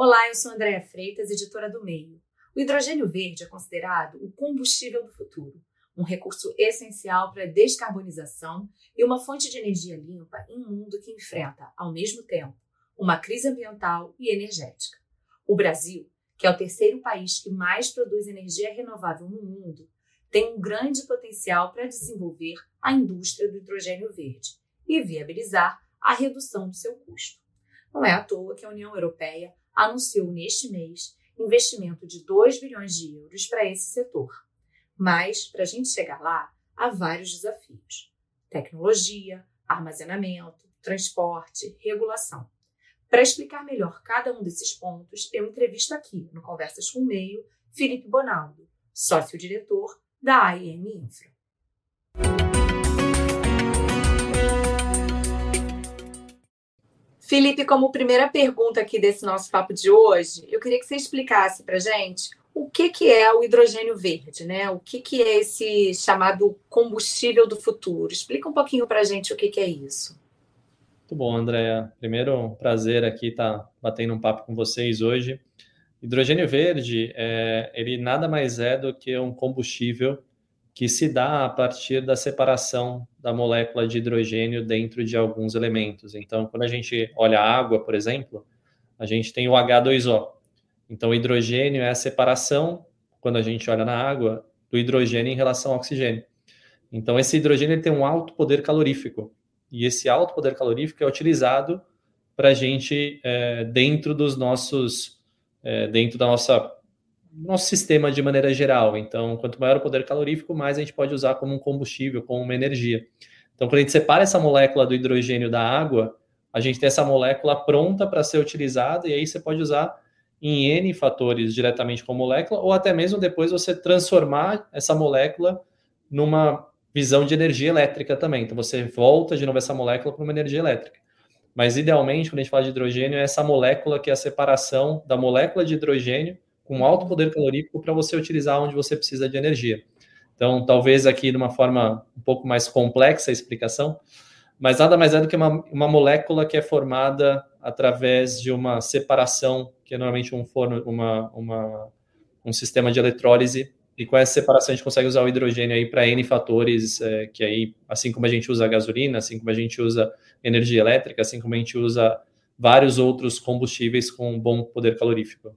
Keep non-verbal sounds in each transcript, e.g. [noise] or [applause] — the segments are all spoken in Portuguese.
Olá, eu sou Andréa Freitas, editora do Meio. O hidrogênio verde é considerado o combustível do futuro, um recurso essencial para a descarbonização e uma fonte de energia limpa em um mundo que enfrenta, ao mesmo tempo, uma crise ambiental e energética. O Brasil, que é o terceiro país que mais produz energia renovável no mundo, tem um grande potencial para desenvolver a indústria do hidrogênio verde e viabilizar a redução do seu custo. Não é à toa que a União Europeia anunciou neste mês investimento de 2 bilhões de euros para esse setor. Mas, para a gente chegar lá, há vários desafios: tecnologia, armazenamento, transporte, regulação. Para explicar melhor cada um desses pontos, eu entrevisto aqui, no Conversas com o Meio, Felipe Bonaldo, sócio-diretor da AIM Infra. Felipe, como primeira pergunta aqui desse nosso papo de hoje, eu queria que você explicasse para gente o que, que é o hidrogênio verde, né? O que, que é esse chamado combustível do futuro? Explica um pouquinho para gente o que, que é isso. Muito bom, Andréa. Primeiro, prazer aqui estar tá batendo um papo com vocês hoje. Hidrogênio verde, é, ele nada mais é do que um combustível que se dá a partir da separação da molécula de hidrogênio dentro de alguns elementos. Então, quando a gente olha a água, por exemplo, a gente tem o H2O. Então, o hidrogênio é a separação, quando a gente olha na água, do hidrogênio em relação ao oxigênio. Então, esse hidrogênio tem um alto poder calorífico. E esse alto poder calorífico é utilizado para a gente, é, dentro dos nossos, é, dentro da nossa nosso sistema de maneira geral. Então, quanto maior o poder calorífico, mais a gente pode usar como um combustível, como uma energia. Então, quando a gente separa essa molécula do hidrogênio da água, a gente tem essa molécula pronta para ser utilizada, e aí você pode usar em N fatores diretamente com a molécula, ou até mesmo depois você transformar essa molécula numa visão de energia elétrica também. Então, você volta de novo essa molécula para uma energia elétrica. Mas, idealmente, quando a gente fala de hidrogênio, é essa molécula que é a separação da molécula de hidrogênio com alto poder calorífico para você utilizar onde você precisa de energia. Então, talvez aqui de uma forma um pouco mais complexa a explicação, mas nada mais é do que uma, uma molécula que é formada através de uma separação, que é normalmente um forno, uma, uma, um sistema de eletrólise, e com essa separação a gente consegue usar o hidrogênio aí para N fatores, é, que aí, assim como a gente usa a gasolina, assim como a gente usa energia elétrica, assim como a gente usa vários outros combustíveis com bom poder calorífico.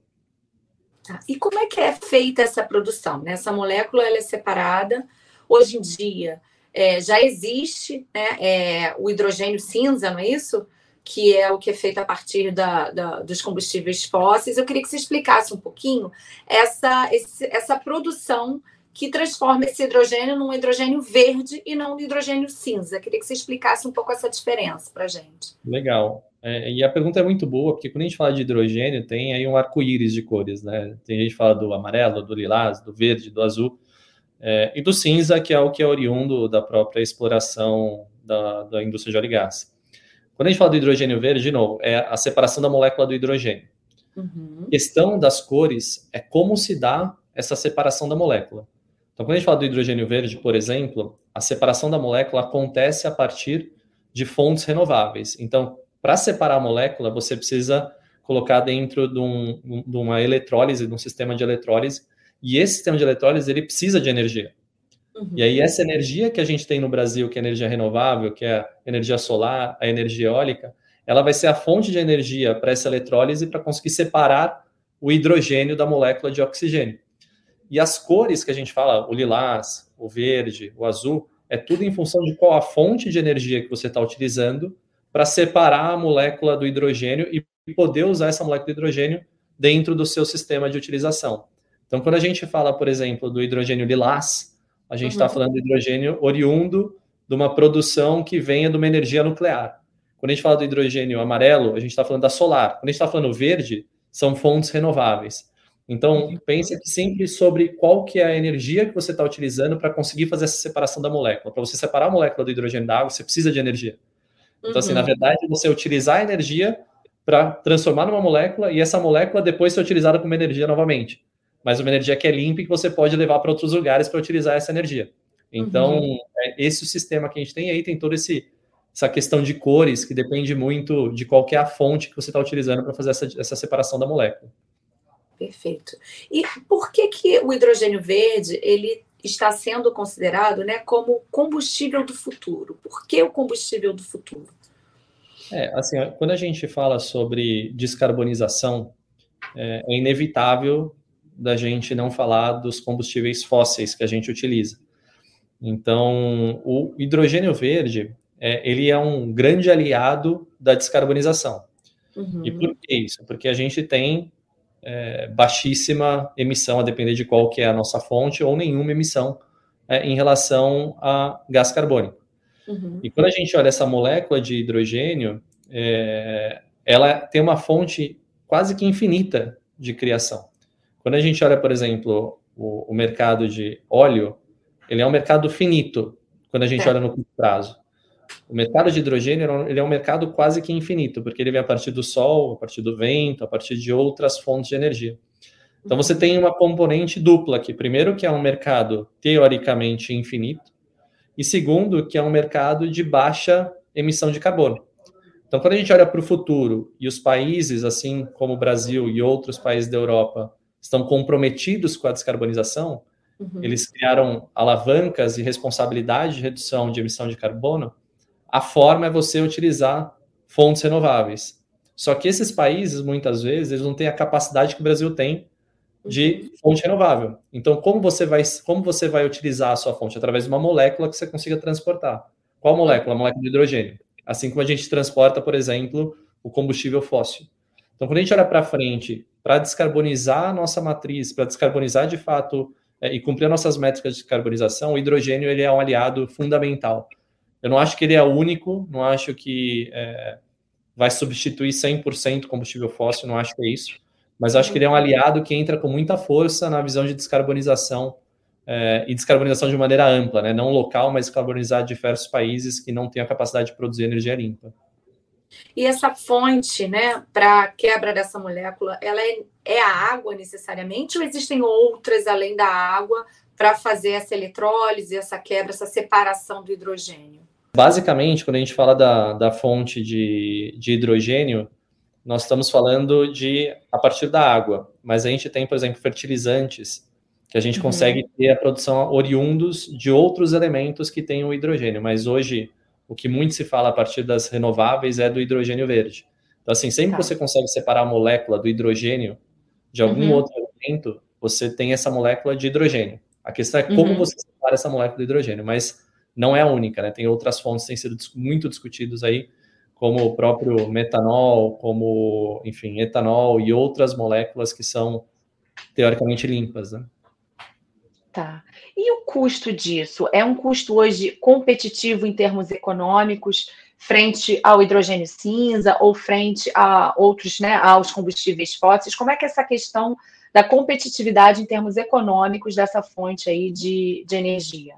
Tá. E como é que é feita essa produção? Né? Essa molécula ela é separada. Hoje em dia é, já existe né, é, o hidrogênio cinza, não é isso? Que é o que é feito a partir da, da, dos combustíveis fósseis. Eu queria que você explicasse um pouquinho essa, esse, essa produção que transforma esse hidrogênio num hidrogênio verde e não um hidrogênio cinza. Eu queria que você explicasse um pouco essa diferença para gente. Legal. É, e a pergunta é muito boa, porque quando a gente fala de hidrogênio, tem aí um arco-íris de cores, né? Tem gente que fala do amarelo, do lilás, do verde, do azul, é, e do cinza, que é o que é oriundo da própria exploração da, da indústria de óleo e gás. Quando a gente fala do hidrogênio verde, de novo, é a separação da molécula do hidrogênio. Uhum. A questão das cores é como se dá essa separação da molécula. Então, quando a gente fala do hidrogênio verde, por exemplo, a separação da molécula acontece a partir de fontes renováveis. Então, para separar a molécula, você precisa colocar dentro de, um, de, uma eletrólise, de um sistema de eletrólise, e esse sistema de eletrólise ele precisa de energia. Uhum. E aí essa energia que a gente tem no Brasil, que é energia renovável, que é a energia solar, a energia eólica, ela vai ser a fonte de energia para essa eletrólise para conseguir separar o hidrogênio da molécula de oxigênio. E as cores que a gente fala, o lilás, o verde, o azul, é tudo em função de qual a fonte de energia que você está utilizando para separar a molécula do hidrogênio e poder usar essa molécula de hidrogênio dentro do seu sistema de utilização. Então, quando a gente fala, por exemplo, do hidrogênio lilás, a gente está uhum. falando do hidrogênio oriundo de uma produção que venha de uma energia nuclear. Quando a gente fala do hidrogênio amarelo, a gente está falando da solar. Quando a gente está falando verde, são fontes renováveis. Então, uhum. pense sempre sobre qual que é a energia que você está utilizando para conseguir fazer essa separação da molécula. Para você separar a molécula do hidrogênio da água, você precisa de energia. Então, uhum. assim, na uhum. verdade, você utilizar a energia para transformar numa molécula e essa molécula depois ser utilizada como energia novamente. Mas uma energia que é limpa e que você pode levar para outros lugares para utilizar essa energia. Então, uhum. é esse o sistema que a gente tem aí, tem todo esse essa questão de cores, que depende muito de qual é a fonte que você está utilizando para fazer essa, essa separação da molécula. Perfeito. E por que, que o hidrogênio verde ele está sendo considerado né, como combustível do futuro? Por que o combustível do futuro? É, assim, quando a gente fala sobre descarbonização, é, é inevitável da gente não falar dos combustíveis fósseis que a gente utiliza. Então, o hidrogênio verde, é, ele é um grande aliado da descarbonização. Uhum. E por que isso? Porque a gente tem é, baixíssima emissão, a depender de qual que é a nossa fonte, ou nenhuma emissão é, em relação a gás carbônico. Uhum. E quando a gente olha essa molécula de hidrogênio, é, ela tem uma fonte quase que infinita de criação. Quando a gente olha, por exemplo, o, o mercado de óleo, ele é um mercado finito quando a gente é. olha no curto prazo. O mercado de hidrogênio ele é um mercado quase que infinito, porque ele vem a partir do sol, a partir do vento, a partir de outras fontes de energia. Então você tem uma componente dupla aqui. Primeiro, que é um mercado teoricamente infinito, e segundo, que é um mercado de baixa emissão de carbono. Então, quando a gente olha para o futuro e os países, assim como o Brasil e outros países da Europa, estão comprometidos com a descarbonização, uhum. eles criaram alavancas e responsabilidade de redução de emissão de carbono, a forma é você utilizar fontes renováveis. Só que esses países, muitas vezes, eles não têm a capacidade que o Brasil tem de uhum. fonte renovável. Então, como você vai, como você vai utilizar a sua fonte? Através de uma molécula que você consiga transportar. Qual molécula? A molécula de hidrogênio. Assim como a gente transporta, por exemplo, o combustível fóssil. Então, quando a gente olha para frente, para descarbonizar a nossa matriz, para descarbonizar de fato é, e cumprir nossas métricas de descarbonização, o hidrogênio ele é um aliado fundamental. Eu não acho que ele é único, não acho que é, vai substituir 100% combustível fóssil, não acho que é isso, mas acho que ele é um aliado que entra com muita força na visão de descarbonização é, e descarbonização de maneira ampla, né? não local, mas descarbonizar diversos países que não têm a capacidade de produzir energia limpa. E essa fonte, né, para quebra dessa molécula, ela é, é a água necessariamente ou existem outras além da água para fazer essa eletrólise, essa quebra, essa separação do hidrogênio? Basicamente, quando a gente fala da, da fonte de, de hidrogênio, nós estamos falando de a partir da água, mas a gente tem, por exemplo, fertilizantes que a gente uhum. consegue ter a produção oriundos de outros elementos que têm o hidrogênio, mas hoje o que muito se fala a partir das renováveis é do hidrogênio verde. Então, assim, sempre tá. que você consegue separar a molécula do hidrogênio de algum uhum. outro elemento, você tem essa molécula de hidrogênio. A questão é como uhum. você separa essa molécula do hidrogênio, mas não é a única, né? Tem outras fontes que têm sido muito discutidas aí, como o próprio metanol, como, enfim, etanol e outras moléculas que são teoricamente limpas, né? Tá. E o custo disso? É um custo hoje competitivo em termos econômicos frente ao hidrogênio cinza ou frente a outros, né, aos combustíveis fósseis? Como é que é essa questão da competitividade em termos econômicos dessa fonte aí de, de energia?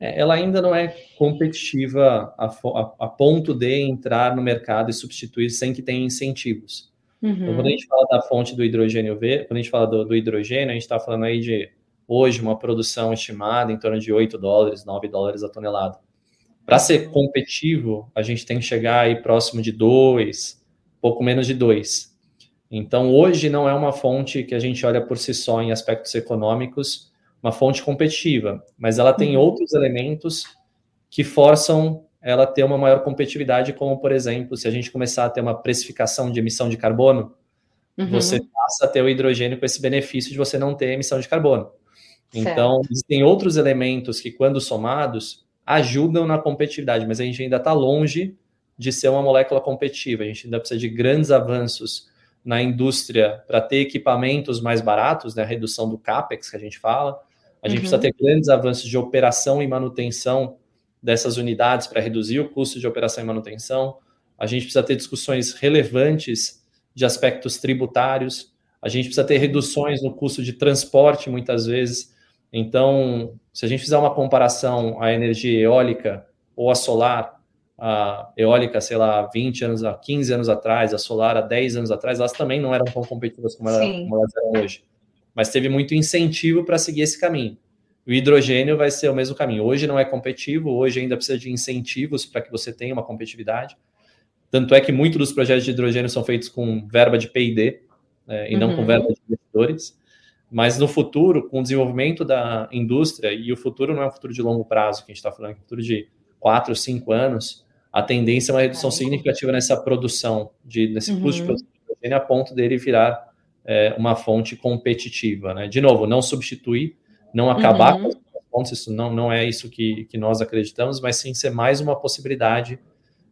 É, ela ainda não é competitiva a, a, a, ponto de entrar no mercado e substituir sem que tenha incentivos. Uhum. Então, quando a gente fala da fonte do hidrogênio verde, quando a gente fala do, do hidrogênio, a gente está falando aí de hoje uma produção estimada em torno de 8 dólares, 9 dólares a tonelada. Para ser competitivo, a gente tem que chegar aí próximo de 2, pouco menos de 2. Então, hoje não é uma fonte que a gente olha por si só em aspectos econômicos, uma fonte competitiva, mas ela tem uhum. outros elementos que forçam ela a ter uma maior competitividade, como, por exemplo, se a gente começar a ter uma precificação de emissão de carbono, uhum. você passa a ter o hidrogênio com esse benefício de você não ter emissão de carbono. Então, certo. existem outros elementos que, quando somados, ajudam na competitividade, mas a gente ainda está longe de ser uma molécula competitiva. A gente ainda precisa de grandes avanços na indústria para ter equipamentos mais baratos, né, a redução do CAPEX que a gente fala. A gente uhum. precisa ter grandes avanços de operação e manutenção dessas unidades para reduzir o custo de operação e manutenção. A gente precisa ter discussões relevantes de aspectos tributários. A gente precisa ter reduções no custo de transporte, muitas vezes. Então, se a gente fizer uma comparação à energia eólica ou a solar, a eólica, sei lá, 20 anos, há 15 anos atrás, a solar há 10 anos atrás, elas também não eram tão competitivas como, elas, como elas eram hoje. Mas teve muito incentivo para seguir esse caminho. O hidrogênio vai ser o mesmo caminho. Hoje não é competitivo, hoje ainda precisa de incentivos para que você tenha uma competitividade. Tanto é que muitos dos projetos de hidrogênio são feitos com verba de P&D é, e uhum. não com uhum. verba de investidores. Mas no futuro, com o desenvolvimento da indústria, e o futuro não é um futuro de longo prazo, que a gente está falando, é um futuro de quatro, cinco anos, a tendência é uma redução significativa nessa produção, de, nesse uhum. custo de produção de hidrogênio, a ponto dele virar é, uma fonte competitiva. Né? De novo, não substituir, não acabar uhum. com as fontes, isso não, não é isso que, que nós acreditamos, mas sim ser mais uma possibilidade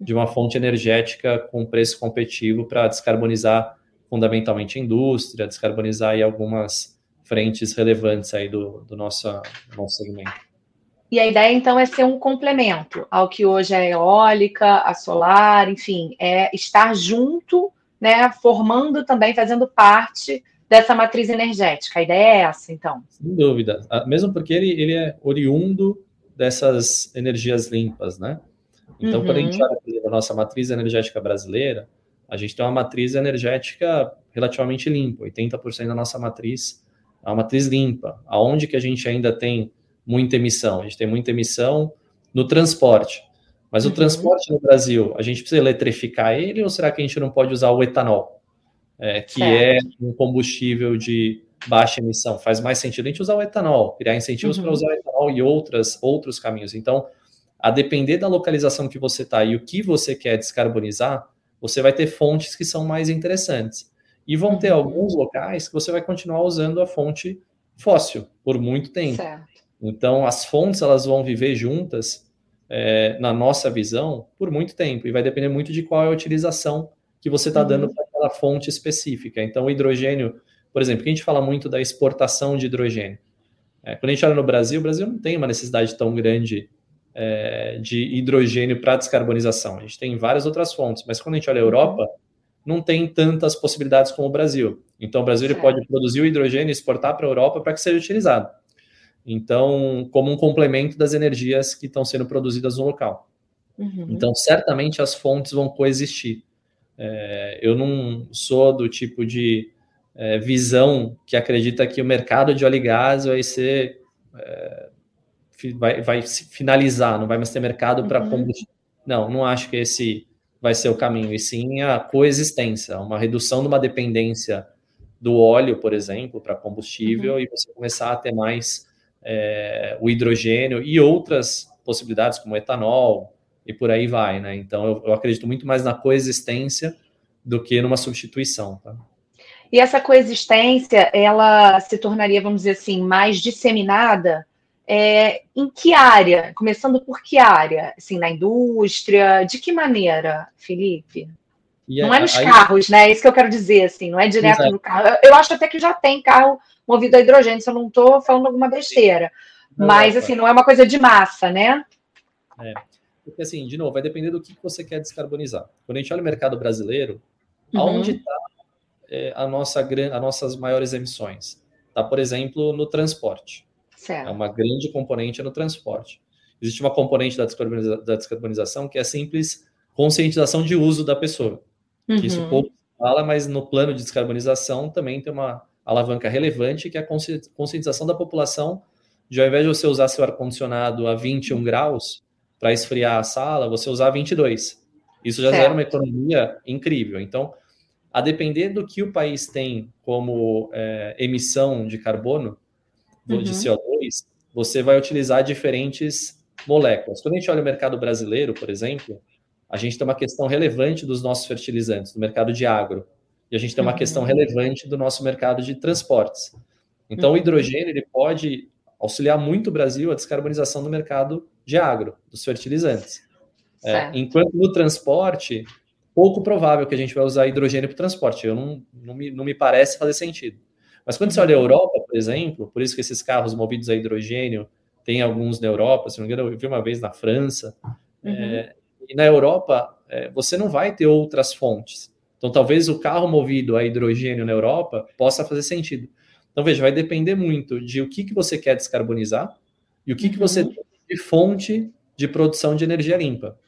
de uma fonte energética com preço competitivo para descarbonizar fundamentalmente a indústria, descarbonizar aí algumas frentes relevantes aí do, do nosso, nosso segmento. E a ideia, então, é ser um complemento ao que hoje é a eólica, a solar, enfim, é estar junto, né, formando também, fazendo parte dessa matriz energética. A ideia é essa, então? Sem dúvida. Ah, mesmo porque ele, ele é oriundo dessas energias limpas, né? Então, uhum. quando a gente olha a nossa matriz energética brasileira, a gente tem uma matriz energética relativamente limpa. 80% da nossa matriz é uma matriz limpa. Aonde que a gente ainda tem muita emissão? A gente tem muita emissão no transporte. Mas uhum. o transporte no Brasil, a gente precisa eletrificar ele ou será que a gente não pode usar o etanol? É, que certo. é um combustível de baixa emissão. Faz mais sentido a gente usar o etanol, criar incentivos uhum. para usar o etanol e outras, outros caminhos. Então, a depender da localização que você está e o que você quer descarbonizar, você vai ter fontes que são mais interessantes. E vão ter uhum. alguns locais que você vai continuar usando a fonte fóssil por muito tempo. Certo. Então, as fontes elas vão viver juntas, é, na nossa visão, por muito tempo. E vai depender muito de qual é a utilização que você está uhum. dando para aquela fonte específica. Então, o hidrogênio, por exemplo, que a gente fala muito da exportação de hidrogênio. É, quando a gente olha no Brasil, o Brasil não tem uma necessidade tão grande é, de hidrogênio para descarbonização. A gente tem várias outras fontes, mas quando a gente olha a Europa, não tem tantas possibilidades como o Brasil. Então, o Brasil ele pode produzir o hidrogênio e exportar para a Europa para que seja utilizado. Então, como um complemento das energias que estão sendo produzidas no local. Uhum. Então, certamente as fontes vão coexistir. É, eu não sou do tipo de é, visão que acredita que o mercado de óleo e gás vai ser. É, vai, vai se finalizar, não vai mais ter mercado para uhum. combustível. Não, não acho que esse vai ser o caminho, e sim a coexistência, uma redução de uma dependência do óleo, por exemplo, para combustível, uhum. e você começar a ter mais é, o hidrogênio e outras possibilidades, como etanol, e por aí vai, né? Então, eu, eu acredito muito mais na coexistência do que numa substituição, tá? E essa coexistência, ela se tornaria, vamos dizer assim, mais disseminada é, em que área? Começando por que área? Assim, na indústria? De que maneira, Felipe? E não é nos aí... carros, né? É isso que eu quero dizer, assim, não é direto Exato. no carro. Eu acho até que já tem carro movido a hidrogênio, se eu não estou falando alguma besteira. Não, Mas, assim, não é uma coisa de massa, né? É. Porque, assim, de novo, vai depender do que você quer descarbonizar. Quando a gente olha o mercado brasileiro, uhum. aonde está é, a nossa, as nossas maiores emissões? Está, por exemplo, no transporte. Certo. É uma grande componente no transporte. Existe uma componente da, descarboniza da descarbonização que é simples conscientização de uso da pessoa. Uhum. Isso pouco fala, mas no plano de descarbonização também tem uma alavanca relevante que é a conscientização da população de ao invés de você usar seu ar-condicionado a 21 graus para esfriar a sala, você usar 22. Isso já certo. gera uma economia incrível. Então, a depender do que o país tem como é, emissão de carbono, uhum. de CO2, você vai utilizar diferentes moléculas. Quando a gente olha o mercado brasileiro, por exemplo, a gente tem uma questão relevante dos nossos fertilizantes, do mercado de agro, e a gente tem uma uhum. questão relevante do nosso mercado de transportes. Então, uhum. o hidrogênio ele pode auxiliar muito o Brasil a descarbonização do mercado de agro, dos fertilizantes. É, enquanto no transporte, pouco provável que a gente vai usar hidrogênio para o transporte. Eu não, não, me, não me parece fazer sentido. Mas quando você olha a Europa, por exemplo, por isso que esses carros movidos a hidrogênio, tem alguns na Europa, se não me engano, eu vi uma vez na França. Uhum. É, e na Europa, é, você não vai ter outras fontes. Então, talvez o carro movido a hidrogênio na Europa possa fazer sentido. Então, veja, vai depender muito de o que, que você quer descarbonizar e o que, que você uhum. tem de fonte de produção de energia limpa.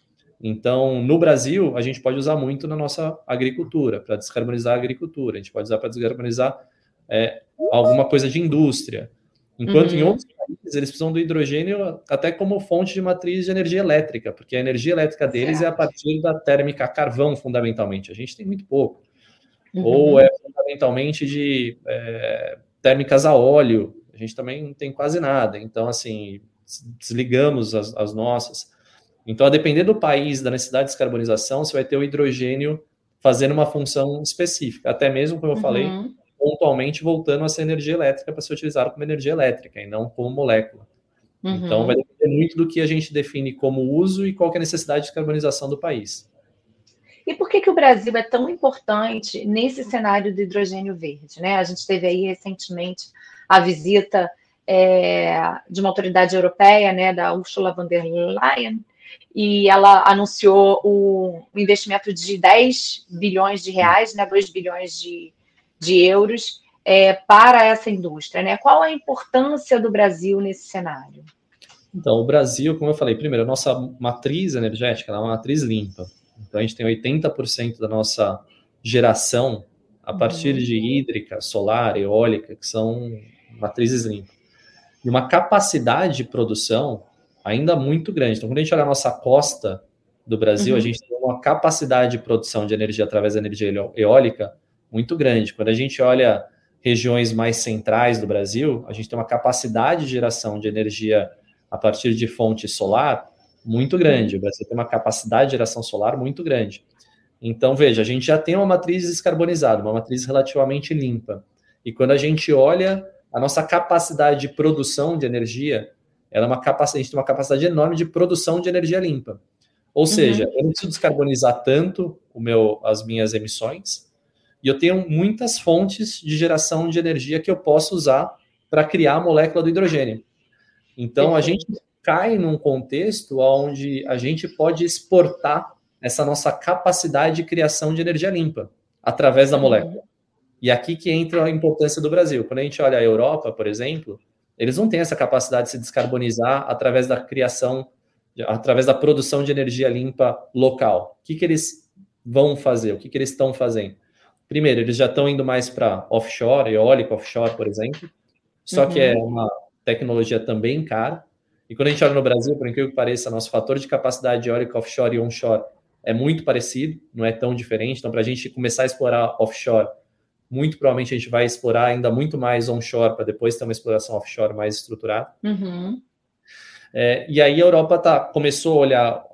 Então, no Brasil, a gente pode usar muito na nossa agricultura, para descarbonizar a agricultura, a gente pode usar para descarbonizar é, alguma coisa de indústria. Enquanto uhum. em outros países eles precisam do hidrogênio até como fonte de matriz de energia elétrica, porque a energia elétrica deles certo. é a partir da térmica carvão, fundamentalmente. A gente tem muito pouco. Uhum. Ou é fundamentalmente de é, térmicas a óleo. A gente também não tem quase nada. Então, assim, desligamos as, as nossas. Então, a depender do país, da necessidade de descarbonização, você vai ter o hidrogênio fazendo uma função específica. Até mesmo, como eu uhum. falei, pontualmente voltando a ser energia elétrica para ser utilizado como energia elétrica e não como molécula. Uhum. Então, vai depender muito do que a gente define como uso e qual é a necessidade de descarbonização do país. E por que, que o Brasil é tão importante nesse cenário do hidrogênio verde? Né? A gente teve aí recentemente a visita é, de uma autoridade europeia, né, da Ursula von der Leyen, e ela anunciou o, o investimento de 10 bilhões de reais, né, 2 bilhões de, de euros é, para essa indústria. Né? Qual a importância do Brasil nesse cenário? Então, o Brasil, como eu falei, primeiro, a nossa matriz energética é uma matriz limpa. Então, a gente tem 80% da nossa geração a partir uhum. de hídrica, solar, eólica, que são matrizes limpas. E uma capacidade de produção ainda muito grande. Então, quando a gente olha a nossa costa do Brasil, uhum. a gente tem uma capacidade de produção de energia através da energia eólica muito grande. Quando a gente olha regiões mais centrais do Brasil, a gente tem uma capacidade de geração de energia a partir de fonte solar muito grande. O Brasil tem uma capacidade de geração solar muito grande. Então, veja, a gente já tem uma matriz descarbonizada, uma matriz relativamente limpa. E quando a gente olha a nossa capacidade de produção de energia, ela é uma capacidade, a gente tem uma capacidade enorme de produção de energia limpa. Ou seja, uhum. eu não preciso descarbonizar tanto o meu, as minhas emissões, e eu tenho muitas fontes de geração de energia que eu posso usar para criar a molécula do hidrogênio. Então, a gente cai num contexto onde a gente pode exportar essa nossa capacidade de criação de energia limpa através da molécula. E aqui que entra a importância do Brasil. Quando a gente olha a Europa, por exemplo, eles não têm essa capacidade de se descarbonizar através da criação, através da produção de energia limpa local. O que, que eles vão fazer? O que, que eles estão fazendo? Primeiro, eles já estão indo mais para offshore, eólico offshore, por exemplo, só uhum. que é uma tecnologia também cara. E quando a gente olha no Brasil, por incrível que pareça, nosso fator de capacidade eólica offshore e onshore é muito parecido, não é tão diferente. Então, para a gente começar a explorar offshore, muito provavelmente a gente vai explorar ainda muito mais onshore para depois ter uma exploração offshore mais estruturada. Uhum. É, e aí a Europa tá, começou a olhar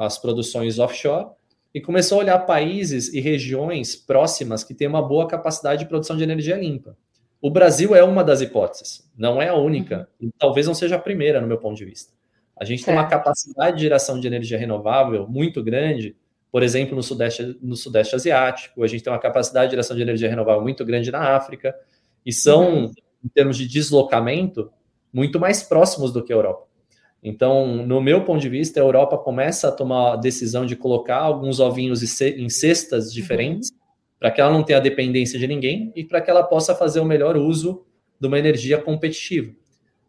as produções offshore e começou a olhar países e regiões próximas que têm uma boa capacidade de produção de energia limpa. O Brasil é uma das hipóteses, não é a única, uhum. e talvez não seja a primeira, no meu ponto de vista. A gente tem uma capacidade de geração de energia renovável muito grande, por exemplo, no Sudeste, no Sudeste Asiático, a gente tem uma capacidade de geração de energia renovável muito grande na África, e são, uhum. em termos de deslocamento, muito mais próximos do que a Europa. Então, no meu ponto de vista, a Europa começa a tomar a decisão de colocar alguns ovinhos em cestas uhum. diferentes, uhum. para que ela não tenha dependência de ninguém e para que ela possa fazer o melhor uso de uma energia competitiva.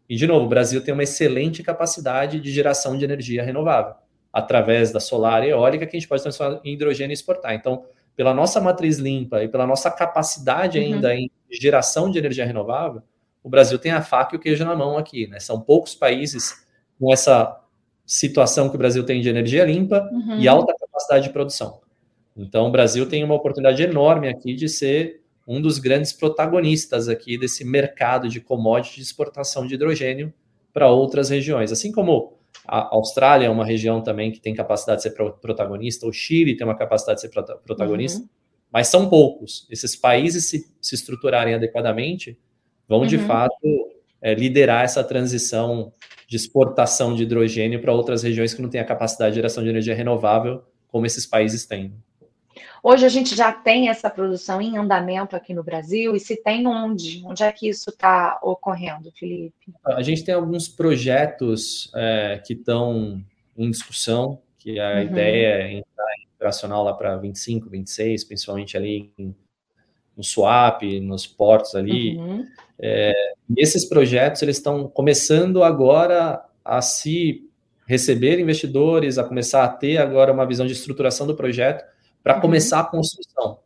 E, de novo, o Brasil tem uma excelente capacidade de geração de energia renovável, através da solar e eólica, que a gente pode transformar em hidrogênio e exportar. Então, pela nossa matriz limpa e pela nossa capacidade uhum. ainda em geração de energia renovável, o Brasil tem a faca e o queijo na mão aqui. Né? São poucos países com essa situação que o Brasil tem de energia limpa uhum. e alta capacidade de produção. Então, o Brasil tem uma oportunidade enorme aqui de ser um dos grandes protagonistas aqui desse mercado de commodity de exportação de hidrogênio para outras regiões. Assim como a Austrália é uma região também que tem capacidade de ser protagonista, o Chile tem uma capacidade de ser protagonista, uhum. mas são poucos. Esses países, se, se estruturarem adequadamente, vão uhum. de fato é, liderar essa transição de exportação de hidrogênio para outras regiões que não têm a capacidade de geração de energia renovável, como esses países têm. Hoje a gente já tem essa produção em andamento aqui no Brasil, e se tem onde? Onde é que isso está ocorrendo, Felipe? A gente tem alguns projetos é, que estão em discussão, que a uhum. ideia é entrar em operacional lá para 25, 26, principalmente ali em, no swap, nos portos ali. Uhum. É, e esses projetos eles estão começando agora a se receber investidores, a começar a ter agora uma visão de estruturação do projeto para uhum. começar a construção.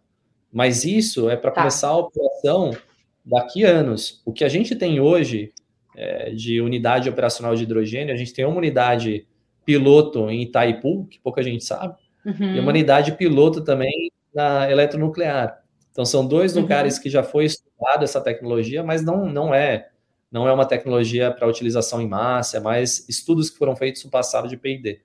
Mas isso é para tá. começar a operação daqui a anos. O que a gente tem hoje é, de unidade operacional de hidrogênio, a gente tem uma unidade piloto em Itaipu, que pouca gente sabe, uhum. e uma unidade piloto também na eletronuclear. Então são dois uhum. lugares que já foi estudado essa tecnologia, mas não, não é não é uma tecnologia para utilização em massa, é mais estudos que foram feitos no passado de P&D.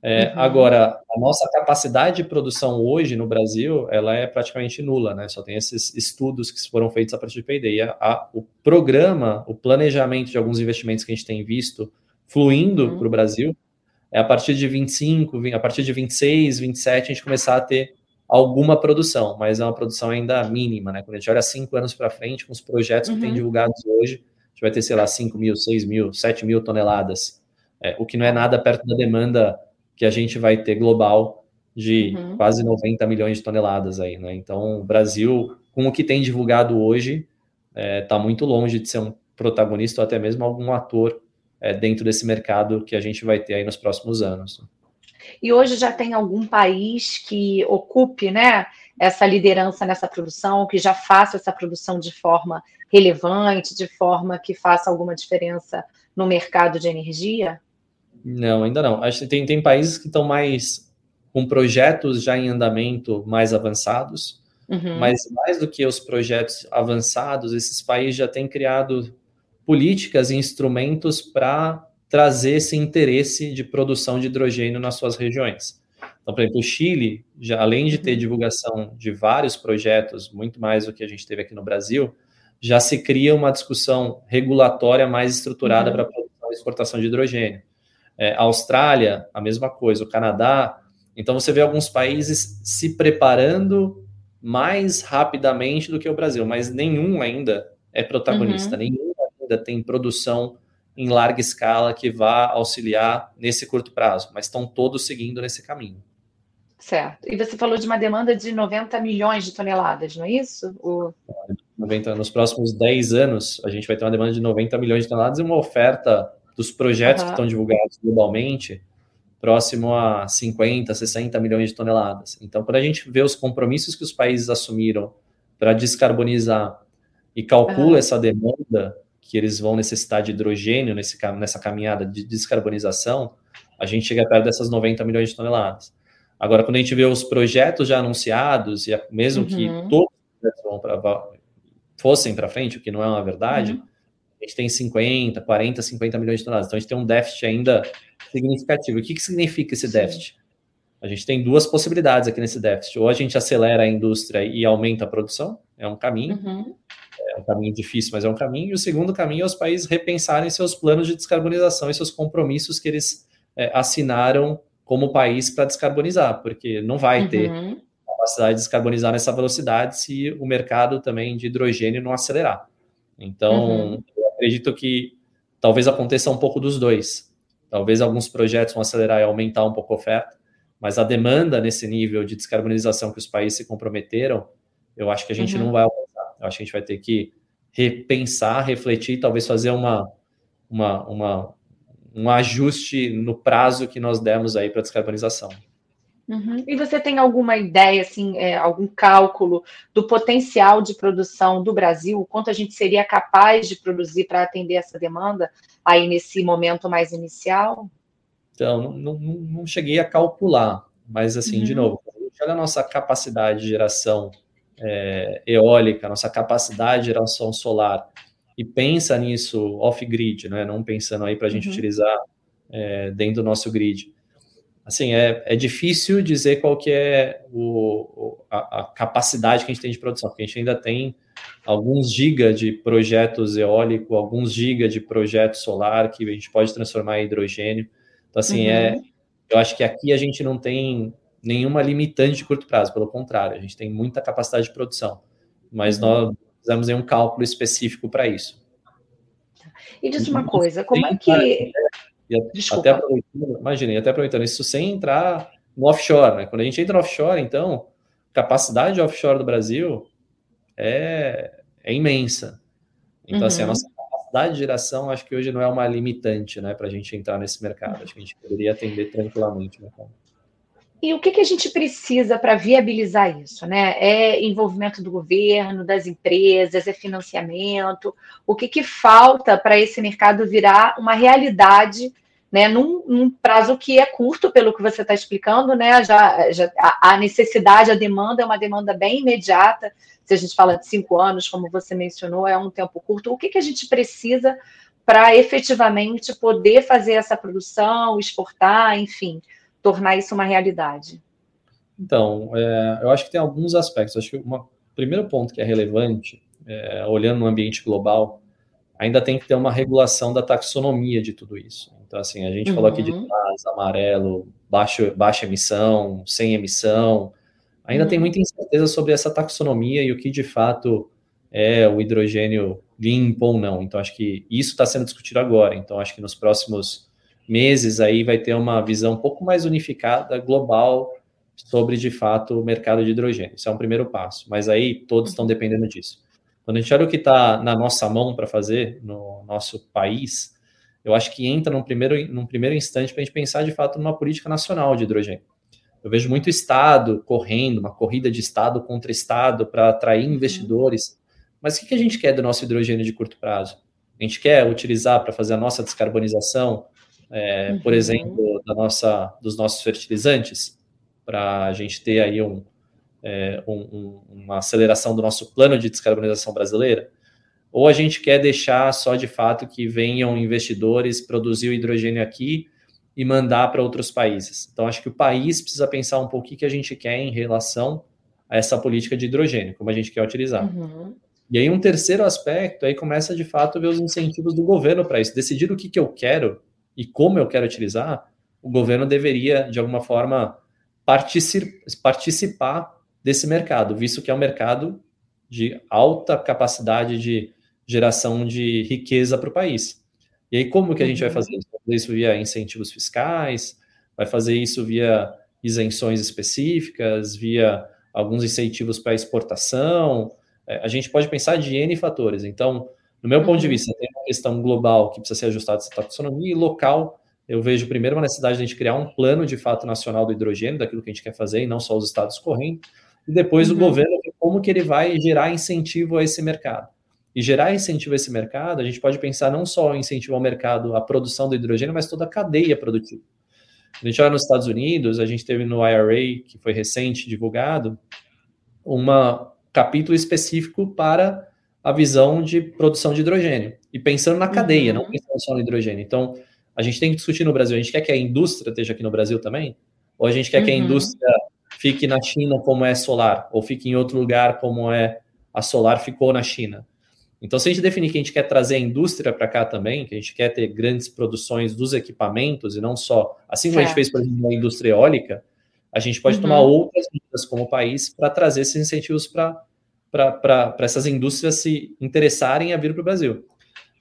É, uhum. Agora, a nossa capacidade de produção hoje no Brasil, ela é praticamente nula, né? Só tem esses estudos que foram feitos a partir de P&D. E a, a, o programa, o planejamento de alguns investimentos que a gente tem visto fluindo uhum. para o Brasil, é a partir de 25, a partir de 26, 27, a gente começar a ter alguma produção, mas é uma produção ainda mínima, né? Quando a gente olha cinco anos para frente, com os projetos uhum. que tem divulgados hoje, a gente vai ter, sei lá, 5 mil, 6 mil, 7 mil toneladas, é, o que não é nada perto da demanda que a gente vai ter global de uhum. quase 90 milhões de toneladas aí, né? Então, o Brasil, com o que tem divulgado hoje, está é, tá muito longe de ser um protagonista ou até mesmo algum ator é, dentro desse mercado que a gente vai ter aí nos próximos anos. E hoje já tem algum país que ocupe né, essa liderança nessa produção, que já faça essa produção de forma relevante, de forma que faça alguma diferença no mercado de energia? Não, ainda não. Acho que tem, tem países que estão mais com projetos já em andamento mais avançados, uhum. mas mais do que os projetos avançados, esses países já têm criado políticas e instrumentos para trazer esse interesse de produção de hidrogênio nas suas regiões. Então, por exemplo, o Chile, já, além de ter uhum. divulgação de vários projetos, muito mais do que a gente teve aqui no Brasil, já se cria uma discussão regulatória mais estruturada uhum. para a produção e exportação de hidrogênio. É, a Austrália, a mesma coisa, o Canadá. Então, você vê alguns países se preparando mais rapidamente do que o Brasil, mas nenhum ainda é protagonista, uhum. nenhum ainda tem produção em larga escala que vá auxiliar nesse curto prazo, mas estão todos seguindo nesse caminho. Certo. E você falou de uma demanda de 90 milhões de toneladas, não é isso? O... 90, nos próximos 10 anos, a gente vai ter uma demanda de 90 milhões de toneladas e uma oferta dos projetos uhum. que estão divulgados globalmente próximo a 50, 60 milhões de toneladas. Então, quando a gente vê os compromissos que os países assumiram para descarbonizar e calcula uhum. essa demanda, que eles vão necessitar de hidrogênio nesse, nessa caminhada de descarbonização, a gente chega perto dessas 90 milhões de toneladas. Agora, quando a gente vê os projetos já anunciados, e mesmo uhum. que todos os pra, fossem para frente, o que não é uma verdade, uhum. a gente tem 50, 40, 50 milhões de toneladas. Então, a gente tem um déficit ainda significativo. O que, que significa esse déficit? A gente tem duas possibilidades aqui nesse déficit. Ou a gente acelera a indústria e aumenta a produção, é um caminho. Uhum é um caminho difícil, mas é um caminho. E o segundo caminho é os países repensarem seus planos de descarbonização e seus compromissos que eles é, assinaram como país para descarbonizar, porque não vai ter uhum. capacidade de descarbonizar nessa velocidade se o mercado também de hidrogênio não acelerar. Então, uhum. eu acredito que talvez aconteça um pouco dos dois. Talvez alguns projetos vão acelerar e aumentar um pouco a oferta, mas a demanda nesse nível de descarbonização que os países se comprometeram, eu acho que a gente uhum. não vai alcançar eu acho que a gente vai ter que repensar, refletir, talvez fazer uma, uma, uma, um ajuste no prazo que nós demos aí para a descarbonização. Uhum. E você tem alguma ideia, assim, é, algum cálculo do potencial de produção do Brasil? Quanto a gente seria capaz de produzir para atender essa demanda aí nesse momento mais inicial? Então, não, não, não cheguei a calcular, mas assim, uhum. de novo, olha a nossa capacidade de geração é, eólica, nossa capacidade de geração solar, e pensa nisso off-grid, né? não pensando aí para a gente uhum. utilizar é, dentro do nosso grid. Assim, é, é difícil dizer qual que é o, a, a, capacidade que a gente tem de produção, porque a gente ainda tem alguns gigas de projetos eólico, alguns gigas de projeto solar que a gente pode transformar em hidrogênio. Então, assim, é, uhum. é, eu acho que aqui a gente não tem nenhuma limitante de curto prazo, pelo contrário, a gente tem muita capacidade de produção, mas uhum. nós fizemos um cálculo específico para isso. E diz uma coisa, como é que. Desculpa. Até aproveitando, imagine, até aproveitando isso sem entrar no offshore, né? Quando a gente entra no offshore, então, capacidade de offshore do Brasil é, é imensa. Então, uhum. assim, a uhum. nossa capacidade de geração, acho que hoje não é uma limitante, né, para a gente entrar nesse mercado. Acho que a gente poderia atender tranquilamente mercado. E o que, que a gente precisa para viabilizar isso? Né? É envolvimento do governo, das empresas, é financiamento? O que, que falta para esse mercado virar uma realidade né, num, num, prazo que é curto, pelo que você está explicando, né? Já, já a, necessidade, a demanda é uma demanda bem imediata. Se a gente fala de cinco anos, como você mencionou, é um tempo curto. O que, que a gente precisa para efetivamente poder fazer essa produção, exportar, enfim? Tornar isso uma realidade? Então, é, eu acho que tem alguns aspectos. Acho que o primeiro ponto que é relevante, é, olhando no ambiente global, ainda tem que ter uma regulação da taxonomia de tudo isso. Então, assim, a gente uhum. falou aqui de gás, amarelo, baixo, baixa emissão, sem emissão. Ainda uhum. tem muita incerteza sobre essa taxonomia e o que de fato é o hidrogênio limpo ou não. Então, acho que isso está sendo discutido agora. Então, acho que nos próximos meses aí vai ter uma visão um pouco mais unificada, global, sobre de fato o mercado de hidrogênio. Isso é um primeiro passo, mas aí todos estão dependendo disso. Quando a gente olha o que está na nossa mão para fazer no nosso país, eu acho que entra num primeiro, num primeiro instante para a gente pensar de fato numa política nacional de hidrogênio. Eu vejo muito Estado correndo, uma corrida de Estado contra Estado para atrair uhum. investidores. Mas o que a gente quer do nosso hidrogênio de curto prazo? A gente quer utilizar para fazer a nossa descarbonização é, uhum. por exemplo, da nossa, dos nossos fertilizantes, para a gente ter aí um, é, um, uma aceleração do nosso plano de descarbonização brasileira, ou a gente quer deixar só de fato que venham investidores produzir o hidrogênio aqui e mandar para outros países. Então, acho que o país precisa pensar um pouco o que a gente quer em relação a essa política de hidrogênio, como a gente quer utilizar. Uhum. E aí, um terceiro aspecto, aí começa de fato ver os incentivos do governo para isso, decidir o que, que eu quero e como eu quero utilizar, o governo deveria, de alguma forma, participar desse mercado, visto que é um mercado de alta capacidade de geração de riqueza para o país. E aí, como que a gente vai uhum. fazer isso? Vai fazer isso via incentivos fiscais, vai fazer isso via isenções específicas, via alguns incentivos para exportação. É, a gente pode pensar de N fatores. Então, no meu ponto de uhum. vista, tem questão global que precisa ser ajustada essa taxonomia e local. Eu vejo primeiro uma necessidade de a gente criar um plano de fato nacional do hidrogênio, daquilo que a gente quer fazer, e não só os estados correndo. E depois uhum. o governo, como que ele vai gerar incentivo a esse mercado. E gerar incentivo a esse mercado, a gente pode pensar não só em incentivo ao mercado, à produção do hidrogênio, mas toda a cadeia produtiva. A gente olha nos Estados Unidos, a gente teve no IRA, que foi recente divulgado, um capítulo específico para a visão de produção de hidrogênio. E pensando na cadeia, uhum. não pensando só no hidrogênio. Então, a gente tem que discutir no Brasil. A gente quer que a indústria esteja aqui no Brasil também? Ou a gente quer uhum. que a uhum. indústria fique na China como é solar? Ou fique em outro lugar como é a solar ficou na China? Então, se a gente definir que a gente quer trazer a indústria para cá também, que a gente quer ter grandes produções dos equipamentos e não só, assim como a gente fez, por exemplo, na indústria eólica, a gente pode uhum. tomar outras medidas como país para trazer esses incentivos para para essas indústrias se interessarem a vir para o Brasil.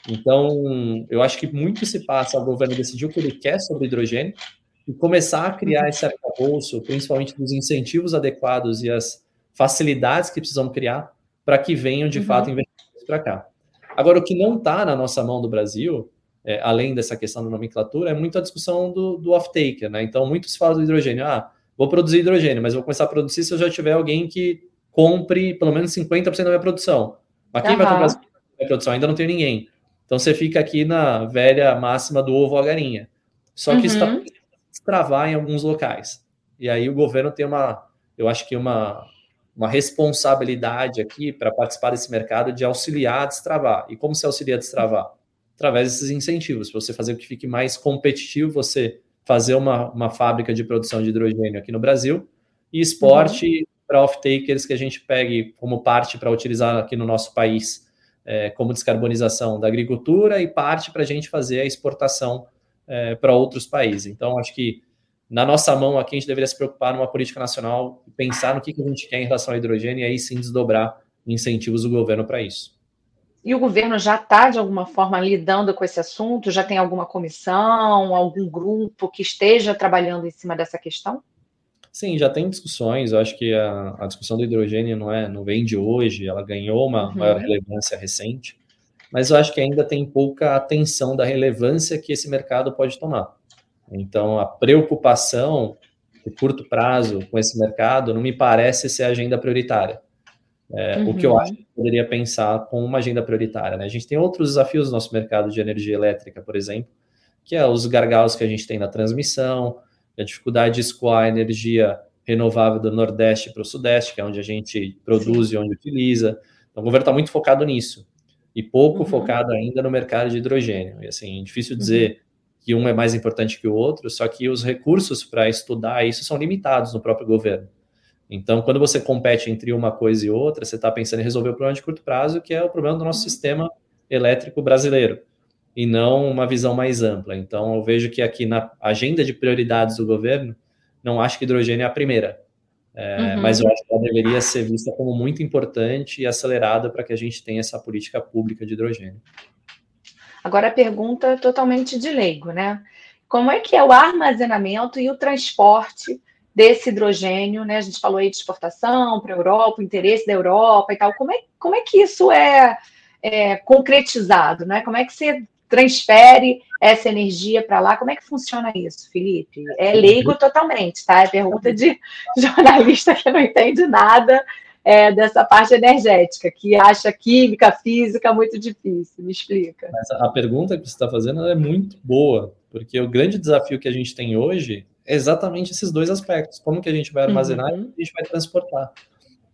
Então, eu acho que muito se passa o governo decidir o que ele quer sobre hidrogênio e começar a criar esse arcabouço, principalmente dos incentivos adequados e as facilidades que precisam criar para que venham de uhum. fato investimentos para cá. Agora, o que não está na nossa mão do Brasil, é, além dessa questão da nomenclatura, é muito a discussão do, do off-taker, né? Então, muitos falam do hidrogênio. Ah, vou produzir hidrogênio, mas vou começar a produzir se eu já tiver alguém que compre pelo menos 50% da minha produção. Mas quem uhum. vai comprar a minha produção? Ainda não tem ninguém. Então você fica aqui na velha máxima do ovo à galinha. Só que uhum. isso está travar em alguns locais. E aí o governo tem uma, eu acho que uma, uma responsabilidade aqui para participar desse mercado de auxiliar a destravar. E como se auxilia a destravar? Através desses incentivos, para você fazer o que fique mais competitivo, você fazer uma, uma fábrica de produção de hidrogênio aqui no Brasil e exporte uhum para off-takers que a gente pegue como parte para utilizar aqui no nosso país, é, como descarbonização da agricultura, e parte para a gente fazer a exportação é, para outros países. Então, acho que na nossa mão aqui a gente deveria se preocupar numa política nacional, pensar no que, que a gente quer em relação ao hidrogênio e aí sim desdobrar incentivos do governo para isso. E o governo já está, de alguma forma, lidando com esse assunto? Já tem alguma comissão, algum grupo que esteja trabalhando em cima dessa questão? Sim, já tem discussões. Eu acho que a, a, discussão do hidrogênio não é, não vem de hoje. Ela ganhou uma uhum. maior relevância recente, mas eu acho que ainda tem pouca atenção da relevância que esse mercado pode tomar. Então, a preocupação de curto prazo com esse mercado não me parece ser a agenda prioritária. É, uhum. O que eu uhum. acho que poderia pensar com uma agenda prioritária. Né? A gente tem outros desafios no nosso mercado de energia elétrica, por exemplo, que é os gargalos que a gente tem na transmissão, a dificuldade de escoar energia renovável do Nordeste para o Sudeste, que é onde a gente produz Sim. e onde utiliza. Então, o governo está muito focado nisso e pouco uhum. focado ainda no mercado de hidrogênio. E assim, difícil dizer uhum. que um é mais importante que o outro, só que os recursos para estudar isso são limitados no próprio governo. Então, quando você compete entre uma coisa e outra, você está pensando em resolver o problema de curto prazo, que é o problema do nosso uhum. sistema elétrico brasileiro, e não uma visão mais ampla. Então, eu vejo que aqui na agenda de prioridades do governo, não acho que hidrogênio é a primeira, é, uhum. mas eu acho que ela deveria ser vista como muito importante e acelerada para que a gente tenha essa política pública de hidrogênio. Agora a pergunta totalmente de leigo, né? Como é que é o armazenamento e o transporte desse hidrogênio, né? A gente falou aí de exportação para a Europa, o interesse da Europa e tal. Como é, como é que isso é, é concretizado, né? Como é que você transfere essa energia para lá? Como é que funciona isso, Felipe? É leigo totalmente, tá? É pergunta de [laughs] jornalista que não entende nada é, dessa parte energética, que acha química, física muito difícil. Me explica. Mas a pergunta que você está fazendo é muito boa, porque o grande desafio que a gente tem hoje é exatamente esses dois aspectos. Como que a gente vai armazenar uhum. e a gente vai transportar.